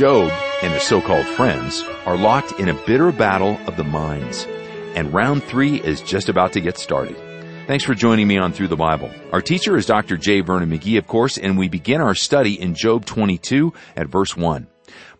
Job and his so-called friends are locked in a bitter battle of the minds, and round three is just about to get started. Thanks for joining me on Through the Bible. Our teacher is Dr. J. Vernon McGee, of course, and we begin our study in Job 22 at verse 1.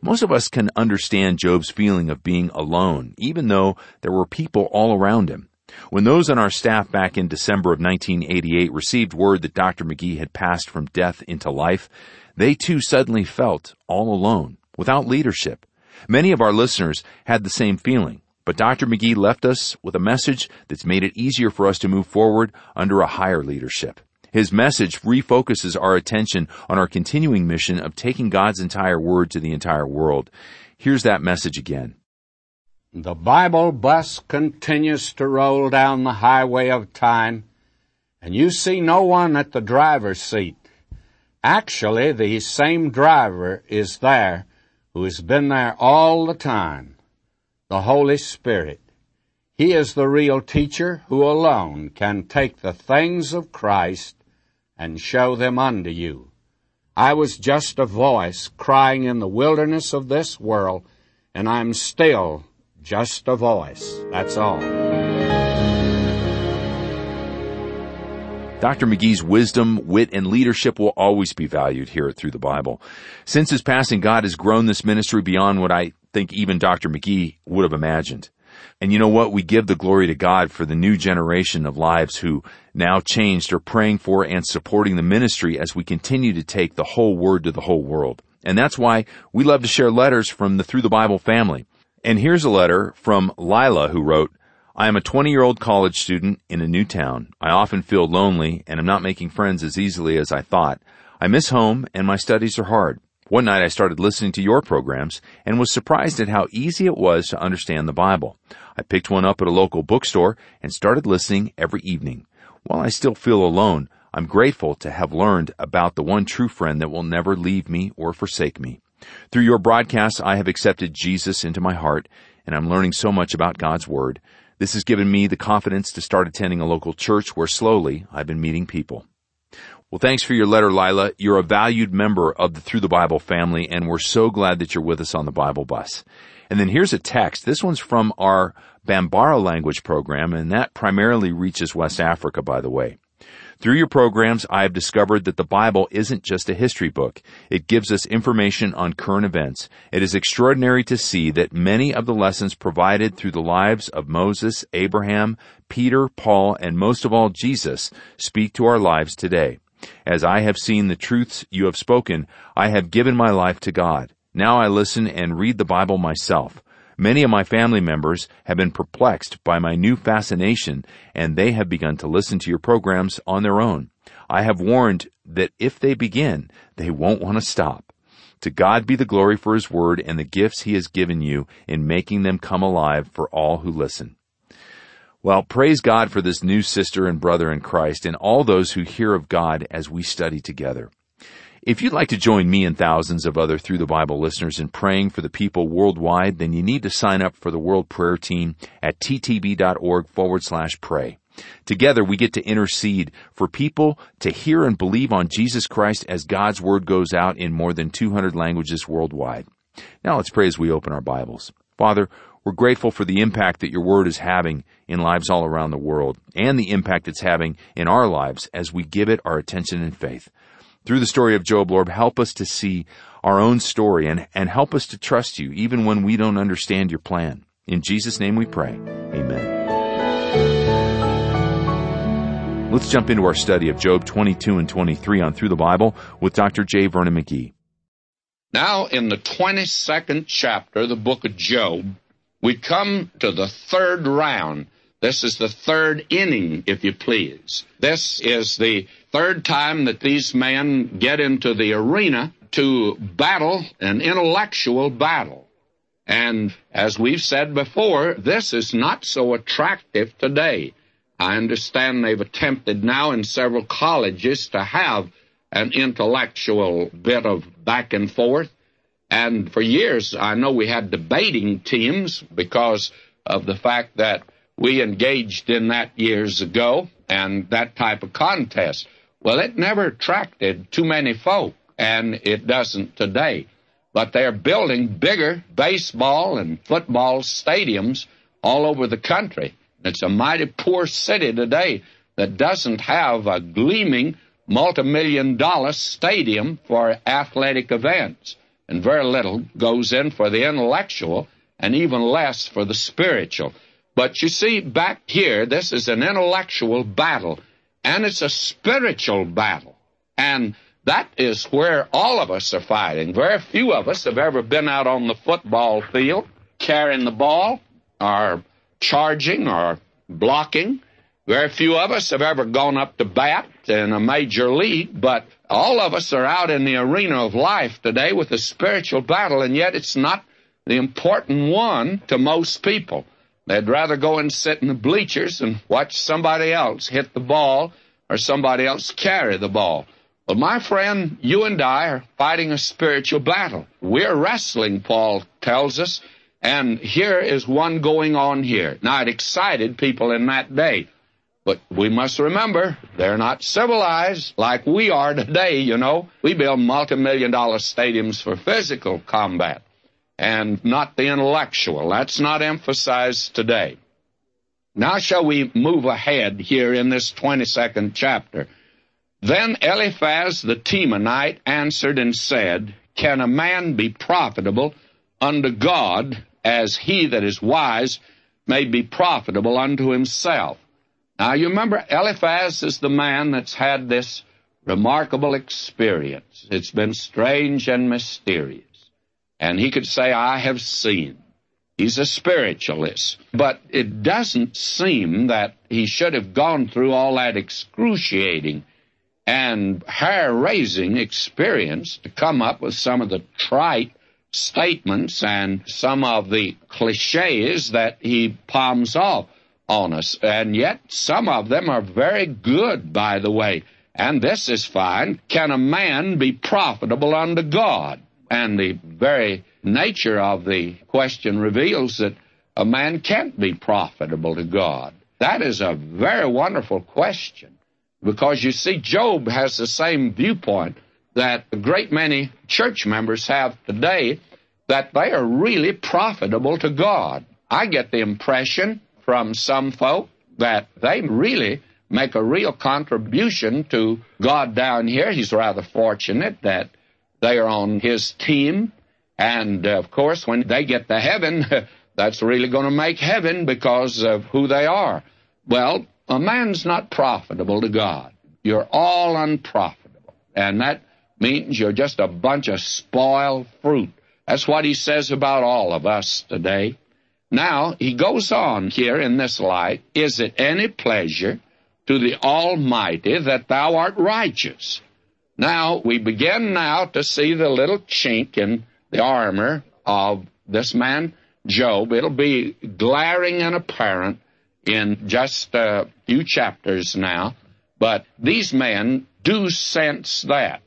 Most of us can understand Job's feeling of being alone, even though there were people all around him. When those on our staff back in December of 1988 received word that Dr. McGee had passed from death into life, they too suddenly felt all alone, without leadership. Many of our listeners had the same feeling, but Dr. McGee left us with a message that's made it easier for us to move forward under a higher leadership. His message refocuses our attention on our continuing mission of taking God's entire word to the entire world. Here's that message again. The Bible bus continues to roll down the highway of time, and you see no one at the driver's seat. Actually, the same driver is there who has been there all the time. The Holy Spirit. He is the real teacher who alone can take the things of Christ and show them unto you. I was just a voice crying in the wilderness of this world, and I'm still just a voice. That's all. Dr. McGee's wisdom, wit, and leadership will always be valued here at Through the Bible. Since his passing, God has grown this ministry beyond what I think even Dr. McGee would have imagined. And you know what? We give the glory to God for the new generation of lives who now changed are praying for and supporting the ministry as we continue to take the whole word to the whole world. And that's why we love to share letters from the Through the Bible family. And here's a letter from Lila who wrote, I am a 20 year old college student in a new town. I often feel lonely and am not making friends as easily as I thought. I miss home and my studies are hard. One night I started listening to your programs and was surprised at how easy it was to understand the Bible. I picked one up at a local bookstore and started listening every evening. While I still feel alone, I'm grateful to have learned about the one true friend that will never leave me or forsake me. Through your broadcasts, I have accepted Jesus into my heart and I'm learning so much about God's Word. This has given me the confidence to start attending a local church where slowly I've been meeting people. Well, thanks for your letter, Lila. You're a valued member of the Through the Bible family, and we're so glad that you're with us on the Bible bus. And then here's a text. This one's from our Bambara language program, and that primarily reaches West Africa, by the way. Through your programs, I have discovered that the Bible isn't just a history book. It gives us information on current events. It is extraordinary to see that many of the lessons provided through the lives of Moses, Abraham, Peter, Paul, and most of all Jesus speak to our lives today. As I have seen the truths you have spoken, I have given my life to God. Now I listen and read the Bible myself. Many of my family members have been perplexed by my new fascination and they have begun to listen to your programs on their own. I have warned that if they begin, they won't want to stop. To God be the glory for His Word and the gifts He has given you in making them come alive for all who listen. Well, praise God for this new sister and brother in Christ and all those who hear of God as we study together. If you'd like to join me and thousands of other Through the Bible listeners in praying for the people worldwide, then you need to sign up for the World Prayer Team at ttb.org forward slash pray. Together we get to intercede for people to hear and believe on Jesus Christ as God's Word goes out in more than 200 languages worldwide. Now let's pray as we open our Bibles. Father, we're grateful for the impact that your Word is having in lives all around the world and the impact it's having in our lives as we give it our attention and faith. Through the story of Job, Lord, help us to see our own story and, and help us to trust you even when we don't understand your plan. In Jesus' name we pray. Amen. Let's jump into our study of Job 22 and 23 on Through the Bible with Dr. J. Vernon McGee. Now, in the 22nd chapter of the book of Job, we come to the third round. This is the third inning, if you please. This is the third time that these men get into the arena to battle an intellectual battle. And as we've said before, this is not so attractive today. I understand they've attempted now in several colleges to have an intellectual bit of back and forth. And for years, I know we had debating teams because of the fact that we engaged in that years ago and that type of contest. Well, it never attracted too many folk, and it doesn't today. But they're building bigger baseball and football stadiums all over the country. It's a mighty poor city today that doesn't have a gleaming multi-million dollar stadium for athletic events. And very little goes in for the intellectual and even less for the spiritual. But you see, back here, this is an intellectual battle, and it's a spiritual battle. And that is where all of us are fighting. Very few of us have ever been out on the football field carrying the ball, or charging, or blocking. Very few of us have ever gone up to bat in a major league, but all of us are out in the arena of life today with a spiritual battle, and yet it's not the important one to most people. They'd rather go and sit in the bleachers and watch somebody else hit the ball or somebody else carry the ball. But my friend, you and I are fighting a spiritual battle. We're wrestling, Paul tells us, and here is one going on here. Now, it excited people in that day. But we must remember, they're not civilized like we are today, you know. We build multi-million dollar stadiums for physical combat and not the intellectual. That's not emphasized today. Now shall we move ahead here in this 22nd chapter. Then Eliphaz the Temanite answered and said, Can a man be profitable unto God as he that is wise may be profitable unto himself? Now you remember Eliphaz is the man that's had this remarkable experience. It's been strange and mysterious and he could say, I have seen." He's a spiritualist. But it doesn't seem that he should have gone through all that excruciating and hair raising experience to come up with some of the trite statements and some of the cliches that he palms off on us. And yet, some of them are very good, by the way. And this is fine. Can a man be profitable unto God? And the very nature of the question reveals that a man can't be profitable to God. That is a very wonderful question because you see, Job has the same viewpoint that a great many church members have today that they are really profitable to God. I get the impression from some folk that they really make a real contribution to God down here. He's rather fortunate that they are on his team. And uh, of course, when they get to heaven, that's really going to make heaven because of who they are. Well, a man's not profitable to God. You're all unprofitable. And that means you're just a bunch of spoiled fruit. That's what he says about all of us today. Now, he goes on here in this light Is it any pleasure to the Almighty that thou art righteous? Now, we begin now to see the little chink in the armor of this man, Job. It'll be glaring and apparent in just a few chapters now, but these men do sense that.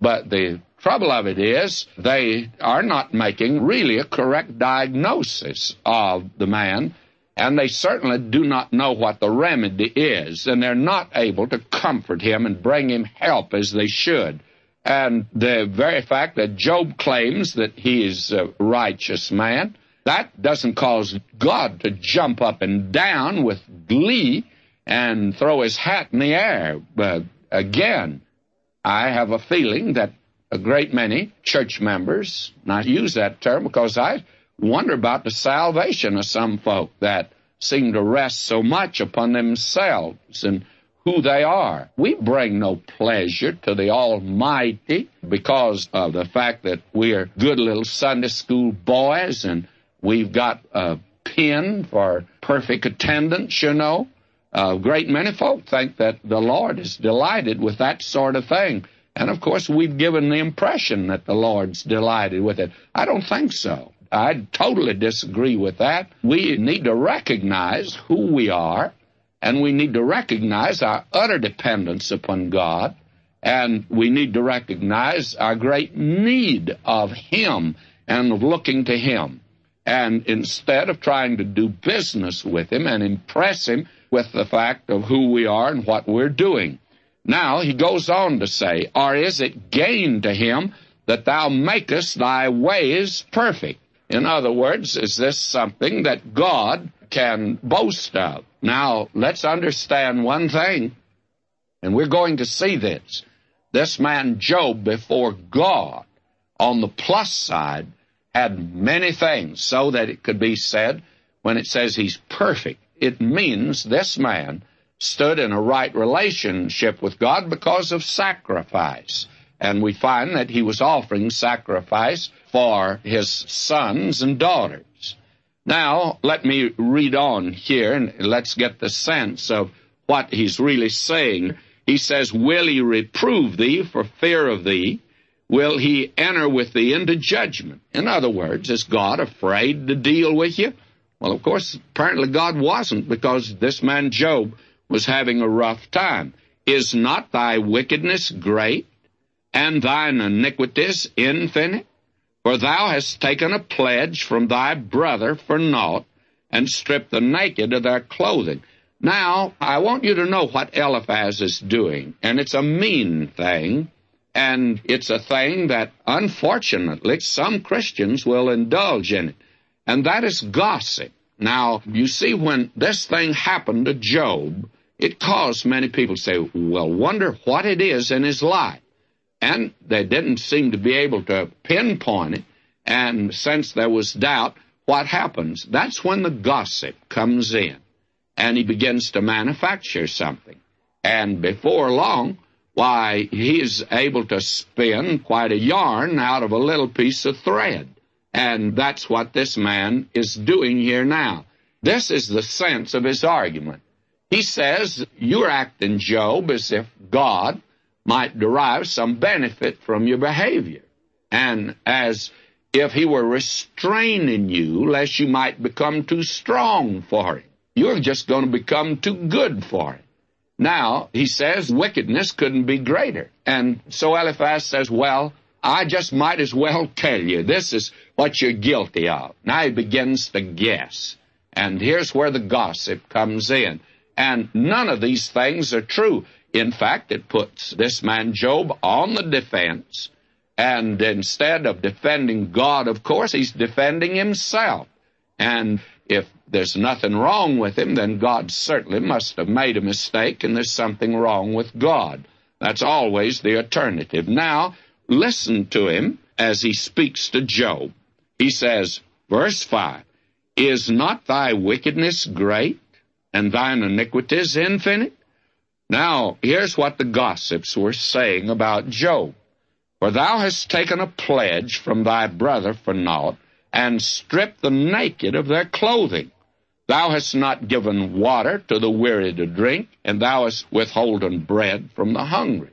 But the trouble of it is they are not making really a correct diagnosis of the man and they certainly do not know what the remedy is, and they're not able to comfort him and bring him help as they should. And the very fact that Job claims that he is a righteous man, that doesn't cause God to jump up and down with glee and throw his hat in the air. But again, I have a feeling that a great many church members, and I use that term because I wonder about the salvation of some folk that seem to rest so much upon themselves and who they are. We bring no pleasure to the Almighty because of the fact that we're good little Sunday school boys and we've got a pin for perfect attendance, you know. A great many folk think that the Lord is delighted with that sort of thing. And of course, we've given the impression that the Lord's delighted with it. I don't think so. I totally disagree with that. We need to recognize who we are, and we need to recognize our utter dependence upon God, and we need to recognize our great need of Him and of looking to Him. And instead of trying to do business with Him and impress Him with the fact of who we are and what we're doing. Now he goes on to say, Or is it gain to him that thou makest thy ways perfect? In other words, is this something that God can boast of? Now, let's understand one thing, and we're going to see this. This man Job before God, on the plus side, had many things so that it could be said when it says he's perfect, it means this man stood in a right relationship with God because of sacrifice. And we find that he was offering sacrifice for his sons and daughters. Now, let me read on here and let's get the sense of what he's really saying. He says, Will he reprove thee for fear of thee? Will he enter with thee into judgment? In other words, is God afraid to deal with you? Well, of course, apparently God wasn't because this man Job was having a rough time. Is not thy wickedness great, and thine iniquities infinite? For thou hast taken a pledge from thy brother for naught, and stripped the naked of their clothing. Now, I want you to know what Eliphaz is doing, and it's a mean thing, and it's a thing that, unfortunately, some Christians will indulge in it, and that is gossip. Now, you see, when this thing happened to Job, it caused many people to say, well, wonder what it is in his life. And they didn't seem to be able to pinpoint it. And since there was doubt, what happens? That's when the gossip comes in and he begins to manufacture something. And before long, why, he's able to spin quite a yarn out of a little piece of thread. And that's what this man is doing here now. This is the sense of his argument. He says, You're acting, Job, as if God might derive some benefit from your behavior, and as if he were restraining you lest you might become too strong for him. You're just going to become too good for him. Now, he says, wickedness couldn't be greater. And so Eliphaz says, Well, I just might as well tell you, this is what you're guilty of. Now he begins to guess. And here's where the gossip comes in. And none of these things are true. In fact, it puts this man Job on the defense. And instead of defending God, of course, he's defending himself. And if there's nothing wrong with him, then God certainly must have made a mistake and there's something wrong with God. That's always the alternative. Now, listen to him as he speaks to Job. He says, verse 5 Is not thy wickedness great, and thine iniquities infinite? Now, here's what the gossips were saying about Job. For thou hast taken a pledge from thy brother for naught, and stripped the naked of their clothing. Thou hast not given water to the weary to drink, and thou hast withholden bread from the hungry.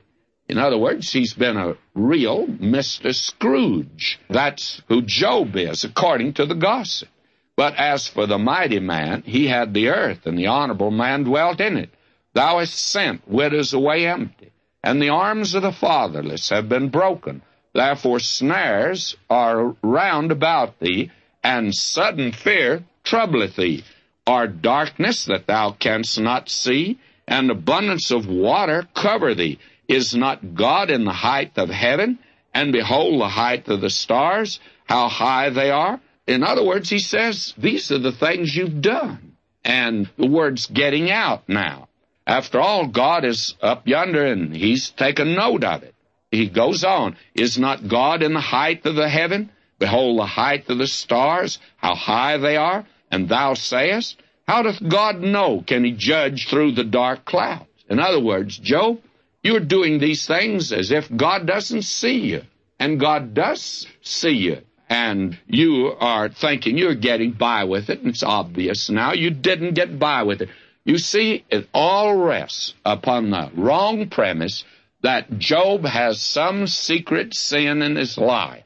In other words, he's been a real Mr. Scrooge. That's who Job is, according to the gossip. But as for the mighty man, he had the earth, and the honorable man dwelt in it. Thou hast sent widows away empty, and the arms of the fatherless have been broken. Therefore snares are round about thee, and sudden fear troubleth thee. Are darkness that thou canst not see, and abundance of water cover thee. Is not God in the height of heaven? And behold the height of the stars, how high they are. In other words, he says, these are the things you've done. And the word's getting out now. After all, God is up yonder and he's taken note of it. He goes on, Is not God in the height of the heaven? Behold the height of the stars, how high they are. And thou sayest, How doth God know? Can he judge through the dark clouds? In other words, Job, you're doing these things as if God doesn't see you. And God does see you. And you are thinking you're getting by with it, and it's obvious now you didn't get by with it. You see, it all rests upon the wrong premise that Job has some secret sin in his life,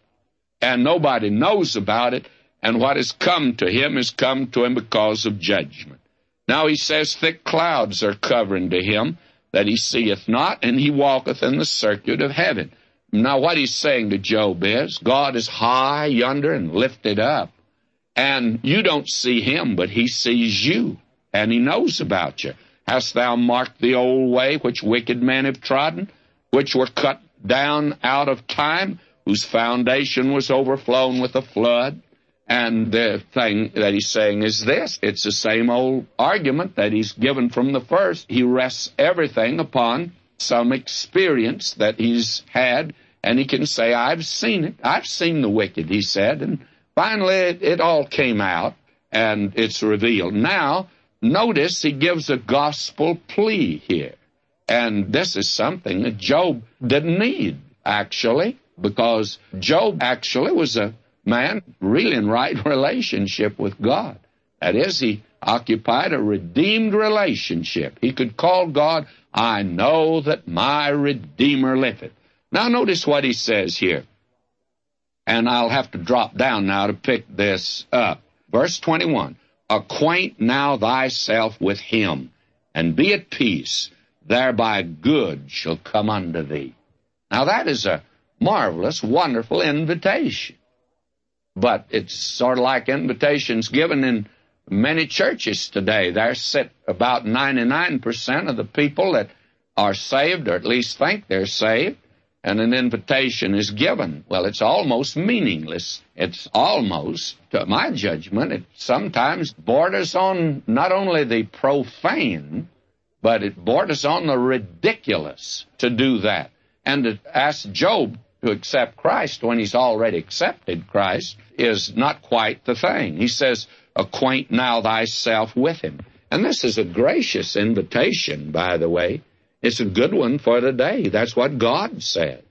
and nobody knows about it, and what has come to him has come to him because of judgment. Now he says, Thick clouds are covering to him, that he seeth not, and he walketh in the circuit of heaven. Now, what he's saying to Job is, God is high yonder and lifted up, and you don't see him, but he sees you, and he knows about you. Hast thou marked the old way which wicked men have trodden, which were cut down out of time, whose foundation was overflown with a flood. And the thing that he's saying is this it's the same old argument that he's given from the first. He rests everything upon some experience that he's had, and he can say, I've seen it. I've seen the wicked, he said. And finally, it, it all came out and it's revealed. Now, notice he gives a gospel plea here. And this is something that Job didn't need, actually, because Job actually was a man really in right relationship with God. That is, he occupied a redeemed relationship. He could call God, I know that my Redeemer liveth. Now notice what he says here. And I'll have to drop down now to pick this up. Verse 21 Acquaint now thyself with him, and be at peace thereby good shall come unto thee. Now that is a marvelous, wonderful invitation. But it's sort of like invitations given in many churches today. There sit about 99% of the people that are saved, or at least think they're saved, and an invitation is given. Well, it's almost meaningless. It's almost, to my judgment, it sometimes borders on not only the profane, but it borders on the ridiculous to do that. And to ask Job to accept Christ when he's already accepted Christ is not quite the thing. He says, Acquaint now thyself with him. And this is a gracious invitation, by the way. It's a good one for today. That's what God says.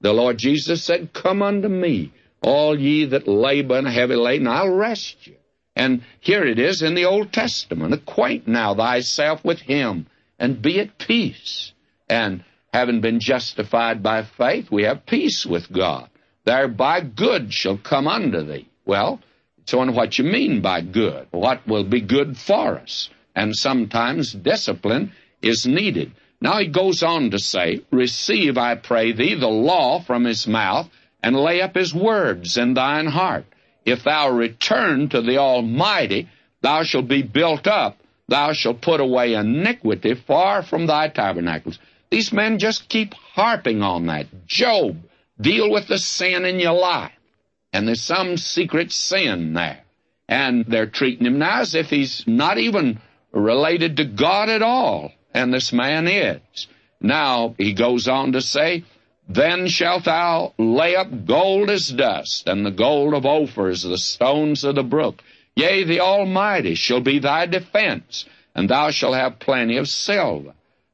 The Lord Jesus said, Come unto me, all ye that labor and heavy laden, I'll rest you. And here it is in the Old Testament acquaint now thyself with him and be at peace. And having been justified by faith, we have peace with God. Thereby good shall come unto thee. Well, it's on what you mean by good. What will be good for us? And sometimes discipline is needed. Now he goes on to say, Receive, I pray thee, the law from his mouth, and lay up his words in thine heart. If thou return to the Almighty, thou shalt be built up. Thou shalt put away iniquity far from thy tabernacles. These men just keep harping on that. Job, deal with the sin in your life. And there's some secret sin there. And they're treating him now as if he's not even related to God at all. And this man is. Now, he goes on to say, then shalt thou lay up gold as dust, and the gold of Ophir as the stones of the brook. Yea, the Almighty shall be thy defense, and thou shalt have plenty of silver.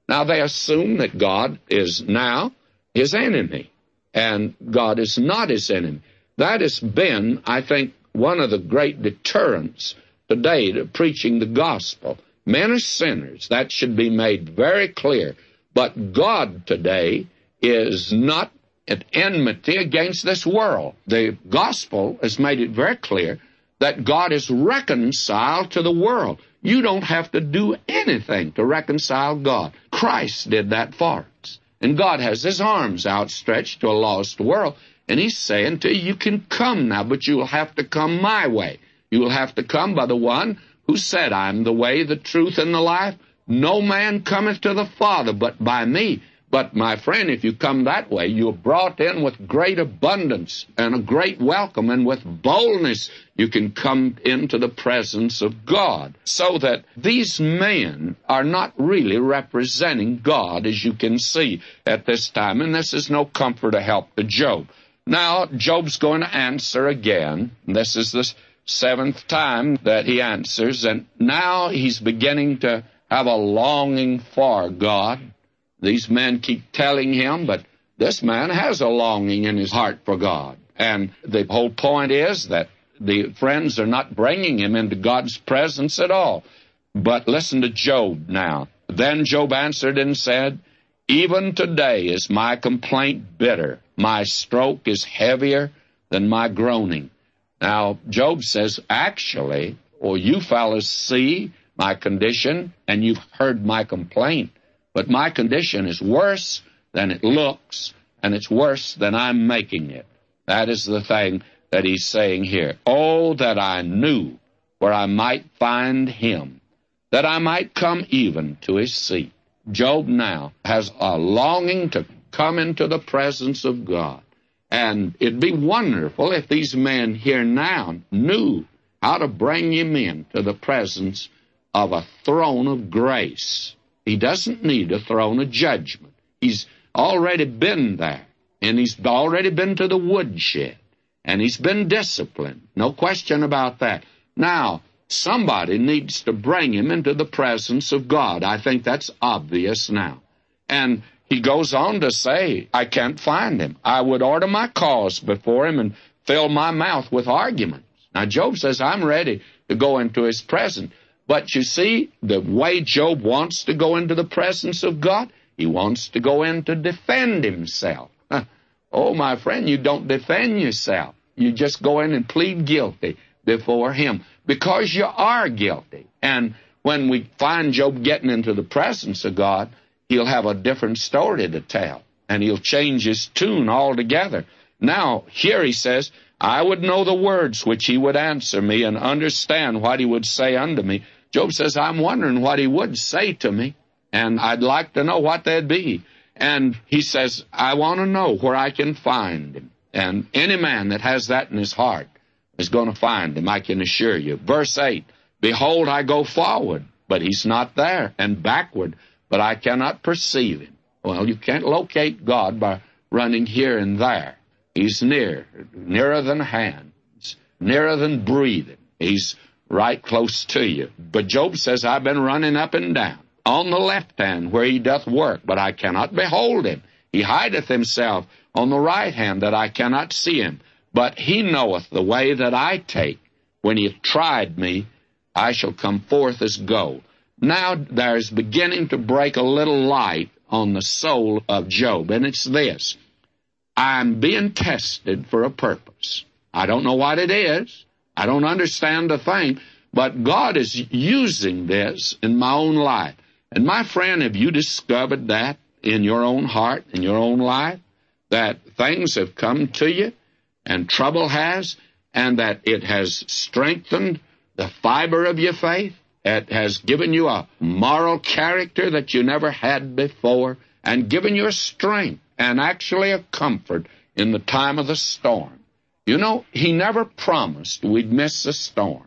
Now they assume that God is now his enemy, and God is not his enemy. That has been, I think, one of the great deterrents today to preaching the gospel. Men are sinners. That should be made very clear. But God today is not at enmity against this world. The gospel has made it very clear that God is reconciled to the world. You don't have to do anything to reconcile God. Christ did that for us. And God has his arms outstretched to a lost world. And he's saying to you, you can come now, but you'll have to come my way. You will have to come by the one who said, I'm the way, the truth, and the life. No man cometh to the Father but by me. But, my friend, if you come that way, you're brought in with great abundance and a great welcome, and with boldness you can come into the presence of God. So that these men are not really representing God, as you can see at this time, and this is no comfort or help to Job. Now, Job's going to answer again. This is the seventh time that he answers, and now he's beginning to have a longing for God these men keep telling him, but this man has a longing in his heart for God. And the whole point is that the friends are not bringing him into God's presence at all. But listen to Job now. Then Job answered and said, Even today is my complaint bitter. My stroke is heavier than my groaning. Now, Job says, actually, or you fellows see my condition and you've heard my complaint. But my condition is worse than it looks, and it's worse than I'm making it. That is the thing that he's saying here. Oh, that I knew where I might find him, that I might come even to his seat. Job now has a longing to come into the presence of God. And it'd be wonderful if these men here now knew how to bring him into the presence of a throne of grace. He doesn't need a throne of judgment. He's already been there, and he's already been to the woodshed, and he's been disciplined. No question about that. Now, somebody needs to bring him into the presence of God. I think that's obvious now. And he goes on to say, I can't find him. I would order my cause before him and fill my mouth with arguments. Now, Job says, I'm ready to go into his presence. But you see, the way Job wants to go into the presence of God, he wants to go in to defend himself. oh, my friend, you don't defend yourself. You just go in and plead guilty before him because you are guilty. And when we find Job getting into the presence of God, he'll have a different story to tell, and he'll change his tune altogether. Now, here he says, I would know the words which he would answer me and understand what he would say unto me. Job says, I'm wondering what he would say to me, and I'd like to know what they'd be. And he says, I want to know where I can find him. And any man that has that in his heart is going to find him, I can assure you. Verse 8, Behold, I go forward, but he's not there, and backward, but I cannot perceive him. Well, you can't locate God by running here and there. He's near, nearer than hands, nearer than breathing. He's right close to you. But Job says, I've been running up and down on the left hand where he doth work, but I cannot behold him. He hideth himself on the right hand that I cannot see him. But he knoweth the way that I take. When he hath tried me, I shall come forth as gold. Now there's beginning to break a little light on the soul of Job, and it's this. I'm being tested for a purpose. I don't know what it is. I don't understand the thing, but God is using this in my own life. And my friend, have you discovered that in your own heart, in your own life? That things have come to you and trouble has, and that it has strengthened the fiber of your faith? It has given you a moral character that you never had before and given you a strength and actually a comfort in the time of the storm. You know, he never promised we'd miss the storm.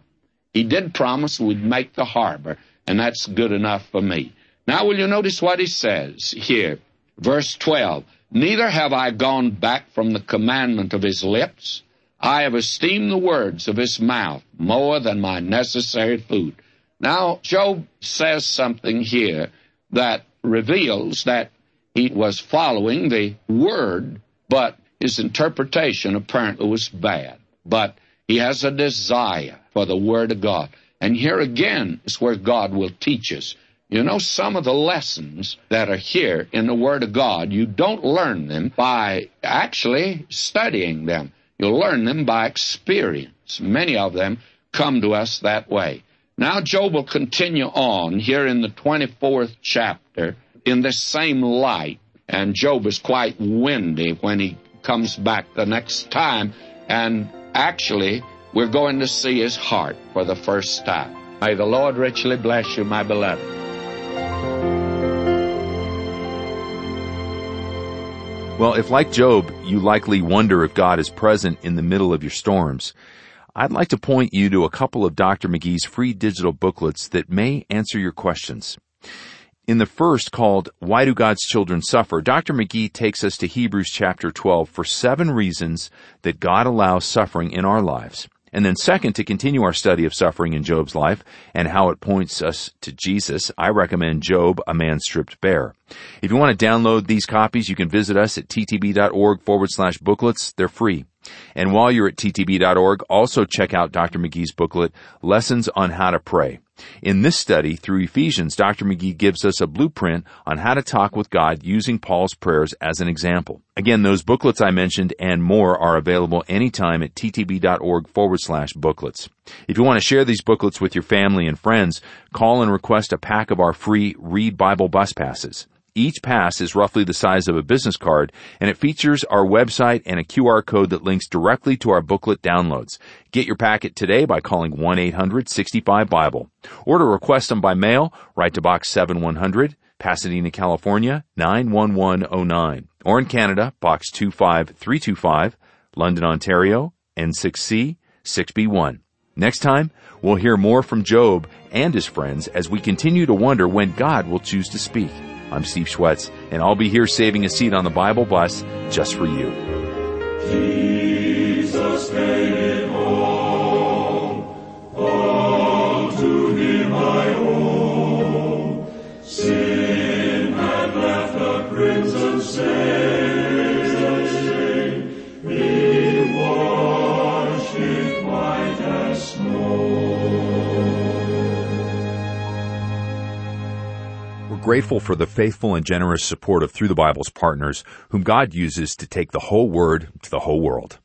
He did promise we'd make the harbor, and that's good enough for me. Now, will you notice what he says here? Verse 12 Neither have I gone back from the commandment of his lips. I have esteemed the words of his mouth more than my necessary food. Now, Job says something here that reveals that he was following the word, but his interpretation apparently was bad. But he has a desire for the word of God. And here again is where God will teach us. You know, some of the lessons that are here in the Word of God, you don't learn them by actually studying them. You'll learn them by experience. Many of them come to us that way. Now, Job will continue on here in the 24th chapter in this same light. And Job is quite windy when he comes back the next time. And actually, we're going to see his heart for the first time. May the Lord richly bless you, my beloved. Well, if like Job, you likely wonder if God is present in the middle of your storms, I'd like to point you to a couple of Dr. McGee's free digital booklets that may answer your questions. In the first called Why Do God's Children Suffer, Dr. McGee takes us to Hebrews chapter 12 for seven reasons that God allows suffering in our lives. And then second, to continue our study of suffering in Job's life and how it points us to Jesus, I recommend Job, a man stripped bare. If you want to download these copies, you can visit us at ttb.org forward slash booklets. They're free. And while you're at ttb.org, also check out Dr. McGee's booklet, Lessons on How to Pray. In this study through Ephesians, Dr. McGee gives us a blueprint on how to talk with God using Paul's prayers as an example. Again, those booklets I mentioned and more are available anytime at ttb.org forward slash booklets. If you want to share these booklets with your family and friends, call and request a pack of our free Read Bible bus passes. Each pass is roughly the size of a business card, and it features our website and a QR code that links directly to our booklet downloads. Get your packet today by calling 1-800-65-BIBLE. Or to request them by mail, write to Box 7100, Pasadena, California, 91109. Or in Canada, Box 25325, London, Ontario, N6C 6B1. Next time, we'll hear more from Job and his friends as we continue to wonder when God will choose to speak. I'm Steve Schwetz, and I'll be here saving a seat on the Bible bus just for you. Grateful for the faithful and generous support of Through the Bible's partners, whom God uses to take the whole Word to the whole world.